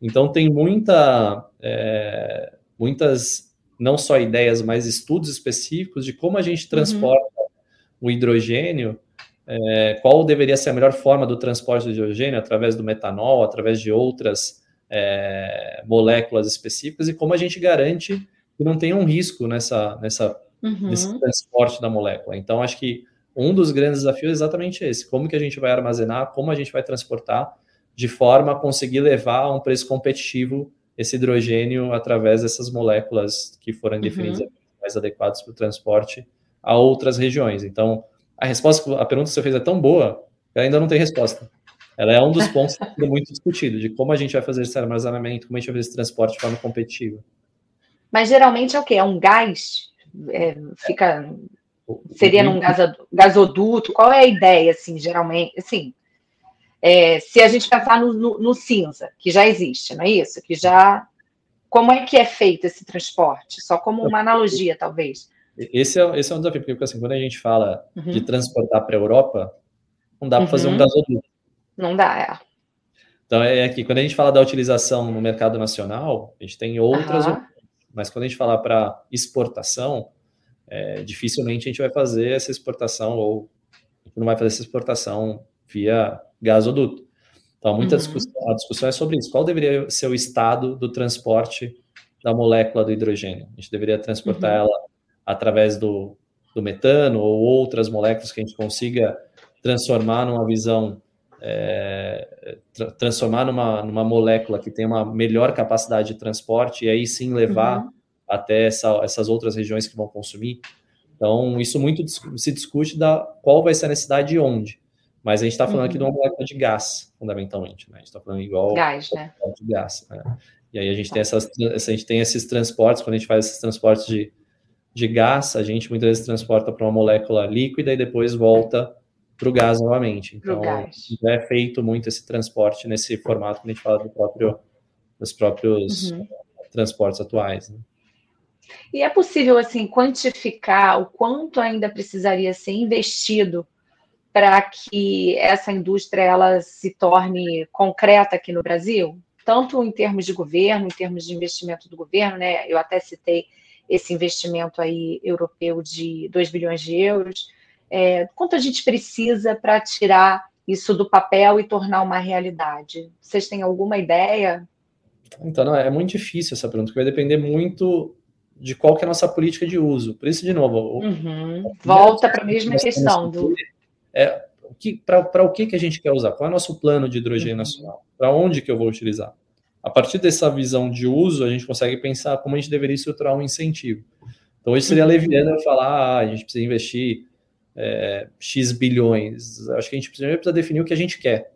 Então, tem muita, é, muitas, não só ideias, mas estudos específicos de como a gente transporta uhum. o hidrogênio, é, qual deveria ser a melhor forma do transporte do hidrogênio, através do metanol, através de outras é, moléculas específicas, e como a gente garante que não tenha um risco nessa, nessa, uhum. nesse transporte da molécula. Então, acho que um dos grandes desafios é exatamente esse: como que a gente vai armazenar, como a gente vai transportar, de forma a conseguir levar a um preço competitivo esse hidrogênio através dessas moléculas que foram definidas uhum. mais adequadas para o transporte a outras regiões. Então, a resposta, a pergunta que você fez é tão boa que ainda não tem resposta. Ela é um dos pontos que é muito discutido, de como a gente vai fazer esse armazenamento, como a gente vai fazer esse transporte de forma competitiva. Mas geralmente é o quê? É um gás? É, fica Seria num gasoduto? Qual é a ideia, assim, geralmente? Assim, é, se a gente pensar no, no, no, cinza, que já existe, não é isso? Que já. Como é que é feito esse transporte? Só como uma analogia, talvez. Esse é, esse é um desafio, porque assim, quando a gente fala uhum. de transportar para a Europa, não dá para uhum. fazer um uhum. gasoduto. Não dá, é. Então é que quando a gente fala da utilização no mercado nacional, a gente tem outras, uhum. mas quando a gente fala para exportação, é, dificilmente a gente vai fazer essa exportação ou a gente não vai fazer essa exportação via gasoduto. Então, muita uhum. discussão, a discussão é sobre isso. Qual deveria ser o estado do transporte da molécula do hidrogênio? A gente deveria transportar uhum. ela através do, do metano ou outras moléculas que a gente consiga transformar numa visão, é, tra transformar numa, numa molécula que tem uma melhor capacidade de transporte e aí sim levar uhum até essa, essas outras regiões que vão consumir. Então, isso muito se discute da qual vai ser a necessidade e onde. Mas a gente está falando uhum. aqui de uma molécula de gás, fundamentalmente. Né? A gente está falando igual gás, né? de gás. Né? E aí a gente, tem essas, a gente tem esses transportes, quando a gente faz esses transportes de, de gás, a gente muitas vezes transporta para uma molécula líquida e depois volta para o gás novamente. Então, é feito muito esse transporte nesse formato que a gente fala do próprio, dos próprios uhum. transportes atuais. Né? E é possível assim quantificar o quanto ainda precisaria ser investido para que essa indústria ela se torne concreta aqui no Brasil, tanto em termos de governo, em termos de investimento do governo, né? Eu até citei esse investimento aí europeu de 2 bilhões de euros. É, quanto a gente precisa para tirar isso do papel e tornar uma realidade? Vocês têm alguma ideia? Então, não, é muito difícil essa pergunta, porque vai depender muito de qual que é a nossa política de uso. Por isso, de novo, uhum. volta para a mesma questão do é para o que que a gente quer usar? Qual é o nosso plano de hidrogênio uhum. nacional? Para onde que eu vou utilizar? A partir dessa visão de uso, a gente consegue pensar como a gente deveria estruturar um incentivo. Então, hoje seria uhum. leviano falar, ah, a gente precisa investir é, X bilhões. Acho que a gente precisa, precisa definir o que a gente quer.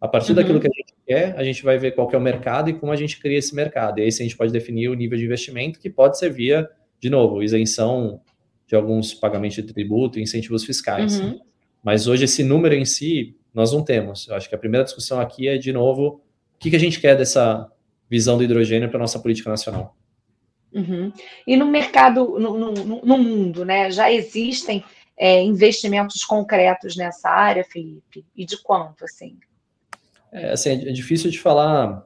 A partir uhum. daquilo que a gente quer, a gente vai ver qual é o mercado e como a gente cria esse mercado. E aí a gente pode definir o nível de investimento, que pode ser via, de novo, isenção de alguns pagamentos de tributo e incentivos fiscais. Uhum. Mas hoje esse número em si, nós não temos. Eu acho que a primeira discussão aqui é, de novo, o que, que a gente quer dessa visão do hidrogênio para a nossa política nacional. Uhum. E no mercado, no, no, no, mundo, né, já existem é, investimentos concretos nessa área, Felipe? E de quanto, assim? É, assim, é difícil de falar.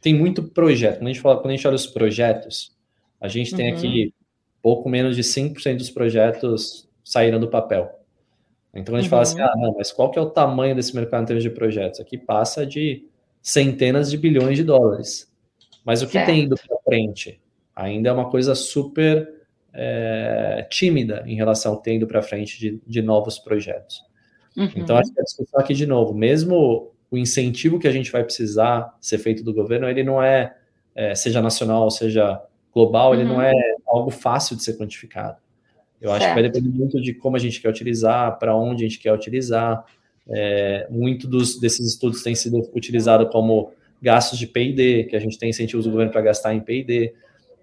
Tem muito projeto. Quando a gente, fala, quando a gente olha os projetos, a gente tem uhum. aqui pouco menos de 5% dos projetos saíram do papel. Então a gente uhum. fala assim, uhum. ah, não, mas qual que é o tamanho desse mercado em termos de projetos? Aqui passa de centenas de bilhões de dólares. Mas o que certo. tem ido para frente? Ainda é uma coisa super é, tímida em relação ao que tem ido para frente de, de, novos projetos. Uhum. Então, acho que a discussão aqui, de novo, mesmo o incentivo que a gente vai precisar ser feito do governo, ele não é, é seja nacional, seja global, uhum. ele não uhum. é algo fácil de ser quantificado. Eu acho que vai depender muito de como a gente quer utilizar, para onde a gente quer utilizar. É, muito dos, desses estudos têm sido utilizados como gastos de P&D, que a gente tem incentivos do governo para gastar em P&D.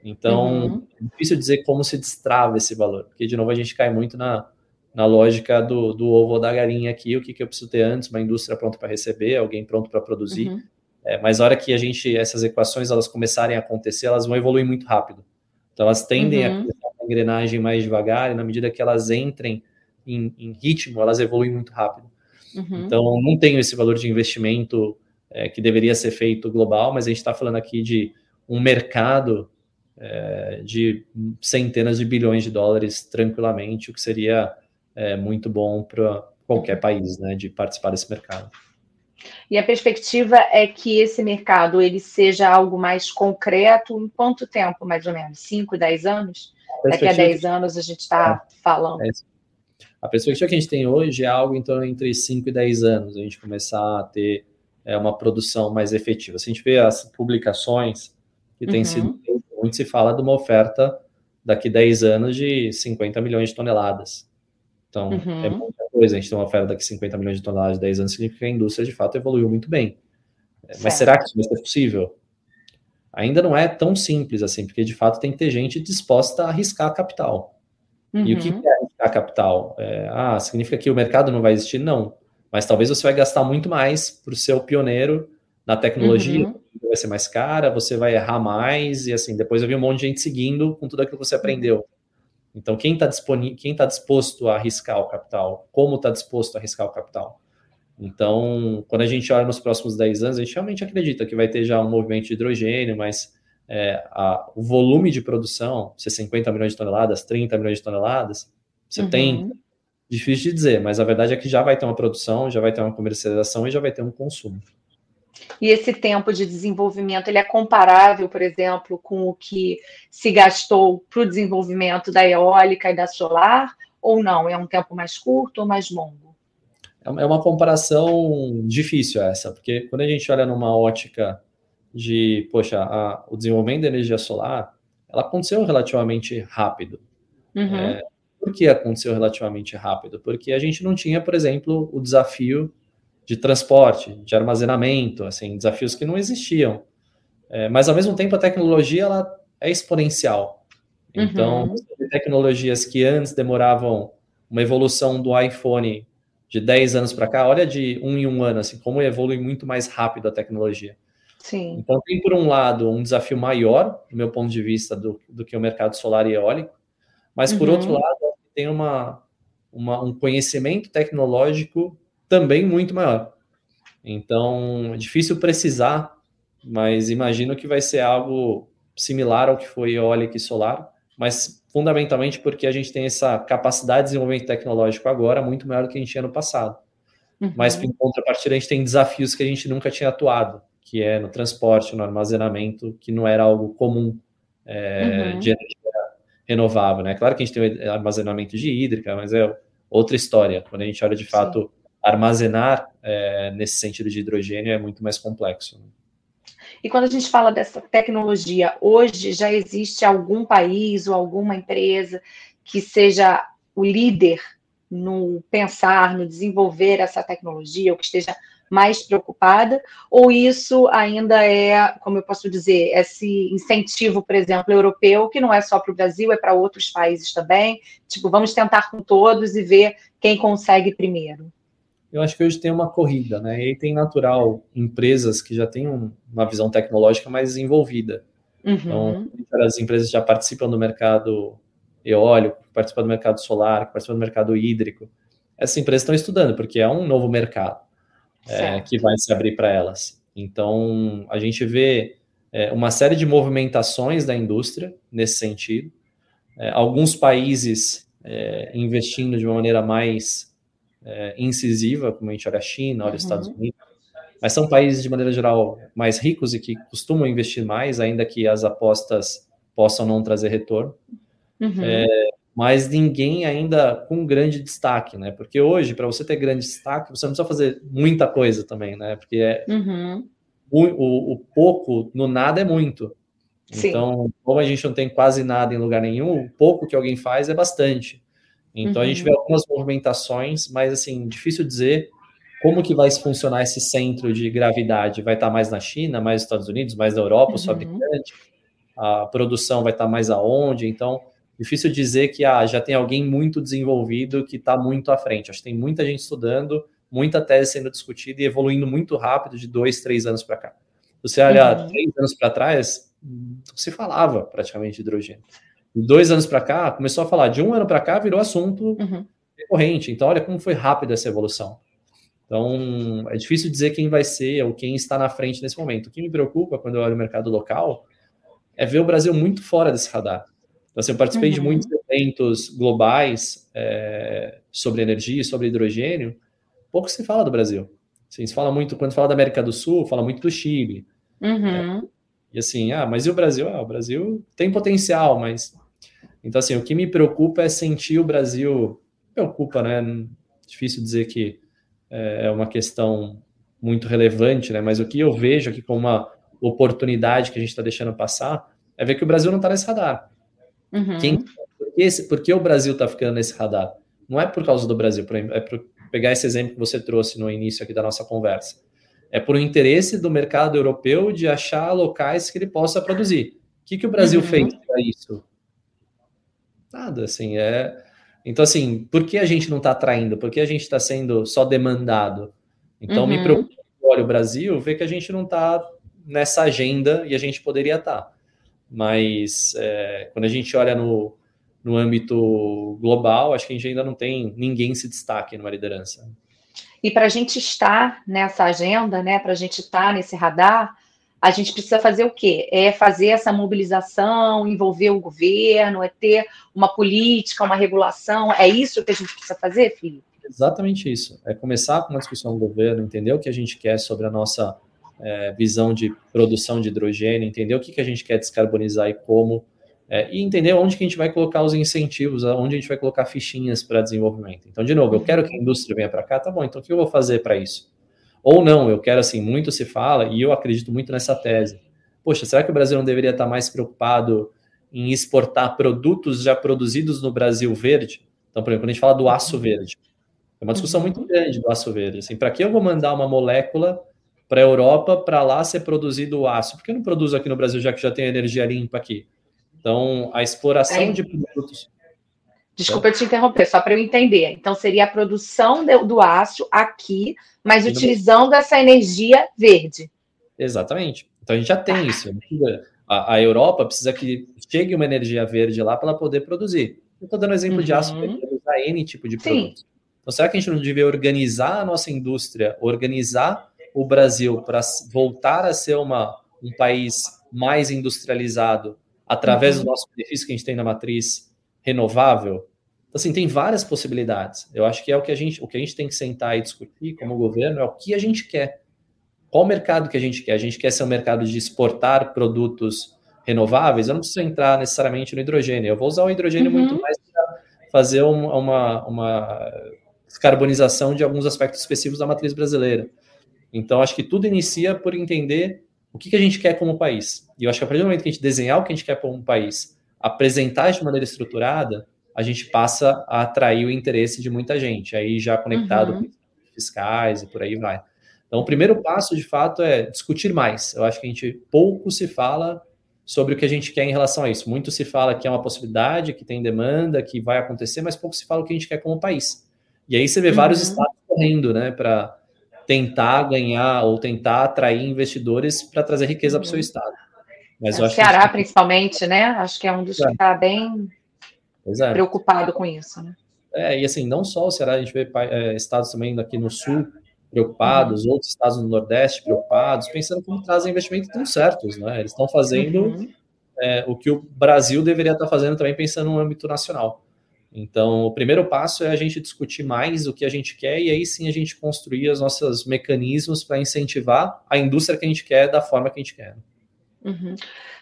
Então, uhum. é difícil dizer como se destrava esse valor, porque, de novo, a gente cai muito na, na lógica do, do ovo ou da galinha aqui, o que, que eu preciso ter antes, uma indústria pronta para receber, alguém pronto para produzir. Uhum. É, mas a hora que a gente, essas equações, elas começarem a acontecer, elas vão evoluir muito rápido. Então, elas tendem uhum. a engrenagem mais devagar, e na medida que elas entrem em, em ritmo, elas evoluem muito rápido. Uhum. Então, não tenho esse valor de investimento é, que deveria ser feito global, mas a gente está falando aqui de um mercado é, de centenas de bilhões de dólares tranquilamente, o que seria é, muito bom para qualquer país, né, de participar desse mercado. E a perspectiva é que esse mercado ele seja algo mais concreto em quanto tempo, mais ou menos? 5, 10 anos? Daqui a 10 anos a gente está é, falando. É a perspectiva que a gente tem hoje é algo então entre 5 e 10 anos, a gente começar a ter é, uma produção mais efetiva. Se a gente vê as publicações que uhum. tem sido muito se fala de uma oferta daqui 10 anos de 50 milhões de toneladas. Então, uhum. é muita coisa. A gente tem uma oferta daqui 50 milhões de toneladas de 10 anos, significa que a indústria, de fato, evoluiu muito bem. É, certo. Mas será que isso vai ser possível? Ainda não é tão simples assim, porque, de fato, tem que ter gente disposta a arriscar capital. Uhum. E o que uhum. é arriscar capital? É, ah, significa que o mercado não vai existir? Não. Mas talvez você vai gastar muito mais para o seu pioneiro na tecnologia, uhum. vai ser mais cara, você vai errar mais, e assim, depois eu vi um monte de gente seguindo com tudo aquilo que você aprendeu. Então, quem está tá disposto a arriscar o capital? Como está disposto a arriscar o capital? Então, quando a gente olha nos próximos 10 anos, a gente realmente acredita que vai ter já um movimento de hidrogênio, mas é, a, o volume de produção, se 50 milhões de toneladas, 30 milhões de toneladas, você uhum. tem, difícil de dizer, mas a verdade é que já vai ter uma produção, já vai ter uma comercialização e já vai ter um consumo. E esse tempo de desenvolvimento ele é comparável, por exemplo, com o que se gastou para o desenvolvimento da eólica e da solar, ou não? É um tempo mais curto ou mais longo? É, é uma comparação difícil essa, porque quando a gente olha numa ótica de, poxa, a, o desenvolvimento da energia solar, ela aconteceu relativamente rápido. Uhum. É, por que aconteceu relativamente rápido? Porque a gente não tinha, por exemplo, o desafio de transporte, de armazenamento, assim, desafios que não existiam. É, mas ao mesmo tempo a tecnologia ela é exponencial. Então, uhum. tecnologias que antes demoravam uma evolução do iPhone de 10 anos para cá, olha de um em um ano, assim, como evolui muito mais rápido a tecnologia. Sim. Então, tem por um lado um desafio maior, do meu ponto de vista, do, do que o mercado solar e eólico, mas por uhum. outro lado, tem uma, uma, um conhecimento tecnológico também muito maior. Então, é difícil precisar, mas imagino que vai ser algo similar ao que foi eólica e solar, mas fundamentalmente porque a gente tem essa capacidade de desenvolvimento tecnológico agora muito maior do que a gente tinha no passado. Uhum. Mas, em contrapartida, a gente tem desafios que a gente nunca tinha atuado, que é no transporte, no armazenamento, que não era algo comum é, uhum. de energia renovável. Né? Claro que a gente tem armazenamento de hídrica, mas é outra história. Quando a gente olha de fato Sim armazenar é, nesse sentido de hidrogênio é muito mais complexo. Né? E quando a gente fala dessa tecnologia, hoje já existe algum país ou alguma empresa que seja o líder no pensar, no desenvolver essa tecnologia, ou que esteja mais preocupada, ou isso ainda é, como eu posso dizer, esse incentivo, por exemplo, europeu, que não é só para o Brasil, é para outros países também. Tipo, vamos tentar com todos e ver quem consegue primeiro. Eu acho que hoje tem uma corrida, né? E tem natural empresas que já têm um, uma visão tecnológica mais desenvolvida. Então, uhum. Então, as empresas já participam do mercado eólico, participam do mercado solar, participam do mercado hídrico. Essas empresas estão estudando, porque é um novo mercado é, que vai se abrir para elas. Então, a gente vê é, uma série de movimentações da indústria nesse sentido. É, alguns países é, investindo de uma maneira mais é, incisiva, como a gente olha a China, olha os Estados uhum. Unidos, mas são países, de maneira geral, mais ricos e que costumam investir mais, ainda que as apostas possam não trazer retorno. Uhum. É, mas ninguém ainda com grande destaque, né? Porque hoje, para você ter grande destaque, você não precisa fazer muita coisa também, né? Porque é, uhum. o, o, o, pouco no nada é muito. Sim. Então, como a gente não tem quase nada em lugar nenhum, o pouco que alguém faz é bastante. Então, uhum. a gente vê uhum. algumas movimentações, mas, assim, difícil dizer como que vai funcionar esse centro de gravidade? Vai estar mais na China, mais nos Estados Unidos, mais na Europa, os uhum. fabricantes? A produção vai estar mais aonde? Então, difícil dizer que ah, já tem alguém muito desenvolvido que está muito à frente. Acho que tem muita gente estudando, muita tese sendo discutida e evoluindo muito rápido de dois, três anos para cá. Você olha uhum. três anos para trás, não se falava praticamente de hidrogênio. De dois anos para cá, começou a falar. De um ano para cá, virou assunto uhum. recorrente. Então, olha como foi rápida essa evolução. Então, é difícil dizer quem vai ser ou quem está na frente nesse momento. O que me preocupa quando eu olho o mercado local é ver o Brasil muito fora desse radar. Então, assim, eu participei uhum. de muitos eventos globais é, sobre energia, sobre hidrogênio. Pouco se fala do Brasil. Assim, se fala muito, quando fala da América do Sul, fala muito do Chile. Uhum. É, e assim, ah, mas e o Brasil? Ah, o Brasil tem potencial, mas. Então, assim, o que me preocupa é sentir o Brasil. Preocupa, né? Difícil dizer que é, é uma questão muito relevante, né? Mas o que eu vejo aqui como uma oportunidade que a gente está deixando passar é ver que o Brasil não está nesse radar. Uhum. Quem, por, que esse, por que o Brasil está ficando nesse radar? Não é por causa do Brasil, é por pegar esse exemplo que você trouxe no início aqui da nossa conversa. É por um interesse do mercado europeu de achar locais que ele possa produzir. O que, que o Brasil uhum. fez para isso? Nada, assim, é então, assim, por que a gente não está atraindo? Por que a gente está sendo só demandado? Então, uhum. me preocupa, olha o Brasil, ver que a gente não está nessa agenda e a gente poderia estar. Tá. Mas, é, quando a gente olha no, no âmbito global, acho que a gente ainda não tem ninguém se destaque numa liderança. E para a gente estar nessa agenda, né, para a gente estar nesse radar, a gente precisa fazer o quê? É fazer essa mobilização, envolver o governo, é ter uma política, uma regulação. É isso que a gente precisa fazer, Felipe? Exatamente isso. É começar com uma discussão do governo, entender o que a gente quer sobre a nossa é, visão de produção de hidrogênio, entender o que, que a gente quer descarbonizar e como, é, e entender onde que a gente vai colocar os incentivos, onde a gente vai colocar fichinhas para desenvolvimento. Então, de novo, eu quero que a indústria venha para cá, tá bom, então o que eu vou fazer para isso? Ou não, eu quero assim, muito se fala, e eu acredito muito nessa tese. Poxa, será que o Brasil não deveria estar mais preocupado em exportar produtos já produzidos no Brasil verde? Então, por exemplo, quando a gente fala do aço verde, é uma discussão muito grande do aço verde. Assim, para que eu vou mandar uma molécula para a Europa para lá ser produzido o aço? Por que eu não produzo aqui no Brasil, já que já tem energia limpa aqui? Então, a exploração de produtos. Desculpa te interromper, só para eu entender. Então, seria a produção do aço aqui, mas utilizando essa energia verde. Exatamente. Então, a gente já tem isso. A, a Europa precisa que chegue uma energia verde lá para ela poder produzir. Eu estou dando exemplo uhum. de aço para usar N tipo de produto. Sim. Então, será que a gente não devia organizar a nossa indústria, organizar o Brasil para voltar a ser uma, um país mais industrializado através uhum. do nosso benefício que a gente tem na matriz renovável? Então, assim, tem várias possibilidades. Eu acho que é o que a gente, o que a gente tem que sentar e discutir como governo é o que a gente quer. Qual mercado que a gente quer? A gente quer ser um mercado de exportar produtos renováveis? Eu não preciso entrar necessariamente no hidrogênio. Eu vou usar o hidrogênio uhum. muito mais para fazer uma, uma descarbonização de alguns aspectos específicos da matriz brasileira. Então, acho que tudo inicia por entender o que, que a gente quer como país. E eu acho que a partir do momento que a gente desenhar o que a gente quer como país, apresentar de maneira estruturada, a gente passa a atrair o interesse de muita gente, aí já conectado uhum. com fiscais e por aí vai. Então, o primeiro passo, de fato, é discutir mais. Eu acho que a gente pouco se fala sobre o que a gente quer em relação a isso. Muito se fala que é uma possibilidade, que tem demanda, que vai acontecer, mas pouco se fala o que a gente quer como país. E aí você vê uhum. vários estados correndo, né, para tentar ganhar ou tentar atrair investidores para trazer riqueza para o seu uhum. estado. Mas é, eu acho Ceará, que... principalmente, né? Acho que é um dos é. que está bem é. preocupado com isso, né? É, e assim, não só o Ceará, a gente vê é, estados também aqui no sul preocupados, uhum. outros estados no Nordeste preocupados, pensando como trazem investimento tão certos, né? Eles estão fazendo uhum. é, o que o Brasil deveria estar fazendo também pensando no âmbito nacional. Então, o primeiro passo é a gente discutir mais o que a gente quer e aí sim a gente construir os nossos mecanismos para incentivar a indústria que a gente quer da forma que a gente quer. Uhum.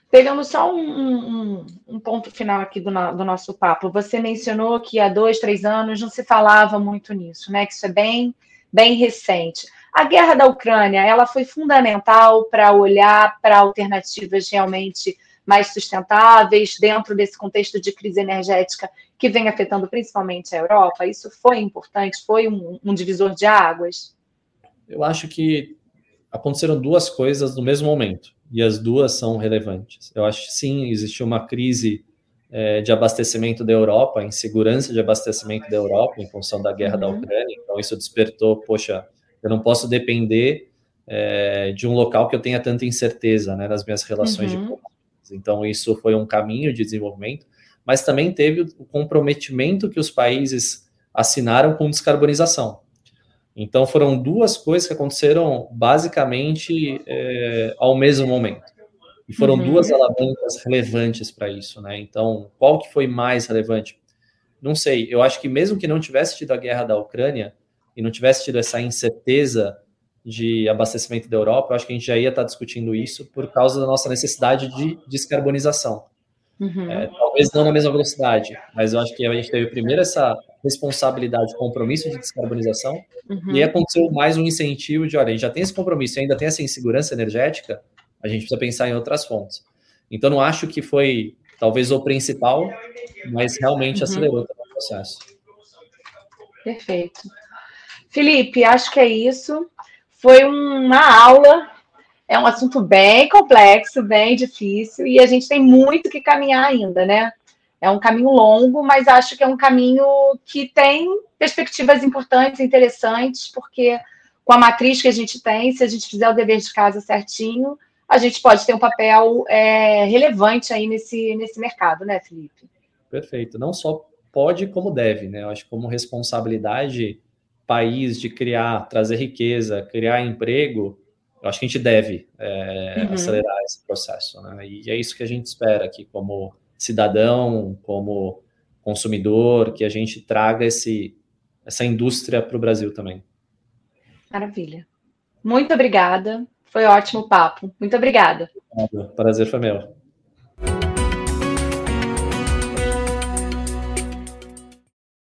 Pegando só um, um, um, ponto final aqui do, do, nosso papo, você mencionou que há dois, três anos não se falava muito nisso, né? Que isso é bem, bem recente. A guerra da Ucrânia, ela foi fundamental para olhar para alternativas realmente mais sustentáveis dentro desse contexto de crise energética que vem afetando principalmente a Europa? Isso foi importante? Foi um, um divisor de águas? Eu acho que aconteceram duas coisas no mesmo momento e as duas são relevantes. Eu acho que sim, existiu uma crise é, de abastecimento da Europa, insegurança de abastecimento da Europa em função da guerra uhum. da Ucrânia. Então isso despertou, poxa, eu não posso depender é, de um local que eu tenha tanta incerteza né, nas minhas relações uhum. de comércio. Então isso foi um caminho de desenvolvimento, mas também teve o comprometimento que os países assinaram com descarbonização. Então foram duas coisas que aconteceram basicamente é, ao mesmo momento. E foram uhum. duas alavancas relevantes para isso, né? Então, qual que foi mais relevante? Não sei. Eu acho que mesmo que não tivesse tido a guerra da Ucrânia e não tivesse tido essa incerteza de abastecimento da Europa, eu acho que a gente já ia estar discutindo isso por causa da nossa necessidade de descarbonização. Uhum. É, talvez não na mesma velocidade, mas eu acho que a gente teve primeiro essa responsabilidade, compromisso de descarbonização, uhum. e aí aconteceu mais um incentivo de, olha, a gente já tem esse compromisso e ainda tem essa insegurança energética, a gente precisa pensar em outras fontes. Então, não acho que foi, talvez, o principal, mas realmente uhum. acelerou o processo. Perfeito. Felipe, acho que é isso. Foi uma aula é um assunto bem complexo, bem difícil, e a gente tem muito que caminhar ainda, né? É um caminho longo, mas acho que é um caminho que tem perspectivas importantes, interessantes, porque com a matriz que a gente tem, se a gente fizer o dever de casa certinho, a gente pode ter um papel é, relevante aí nesse, nesse mercado, né, Felipe? Perfeito. Não só pode, como deve, né? Eu acho que como responsabilidade país de criar, trazer riqueza, criar emprego, eu acho que a gente deve é, uhum. acelerar esse processo, né? E é isso que a gente espera aqui como cidadão, como consumidor, que a gente traga esse, essa indústria para o Brasil também. Maravilha. Muito obrigada. Foi ótimo papo. Muito obrigada. Prazer foi meu.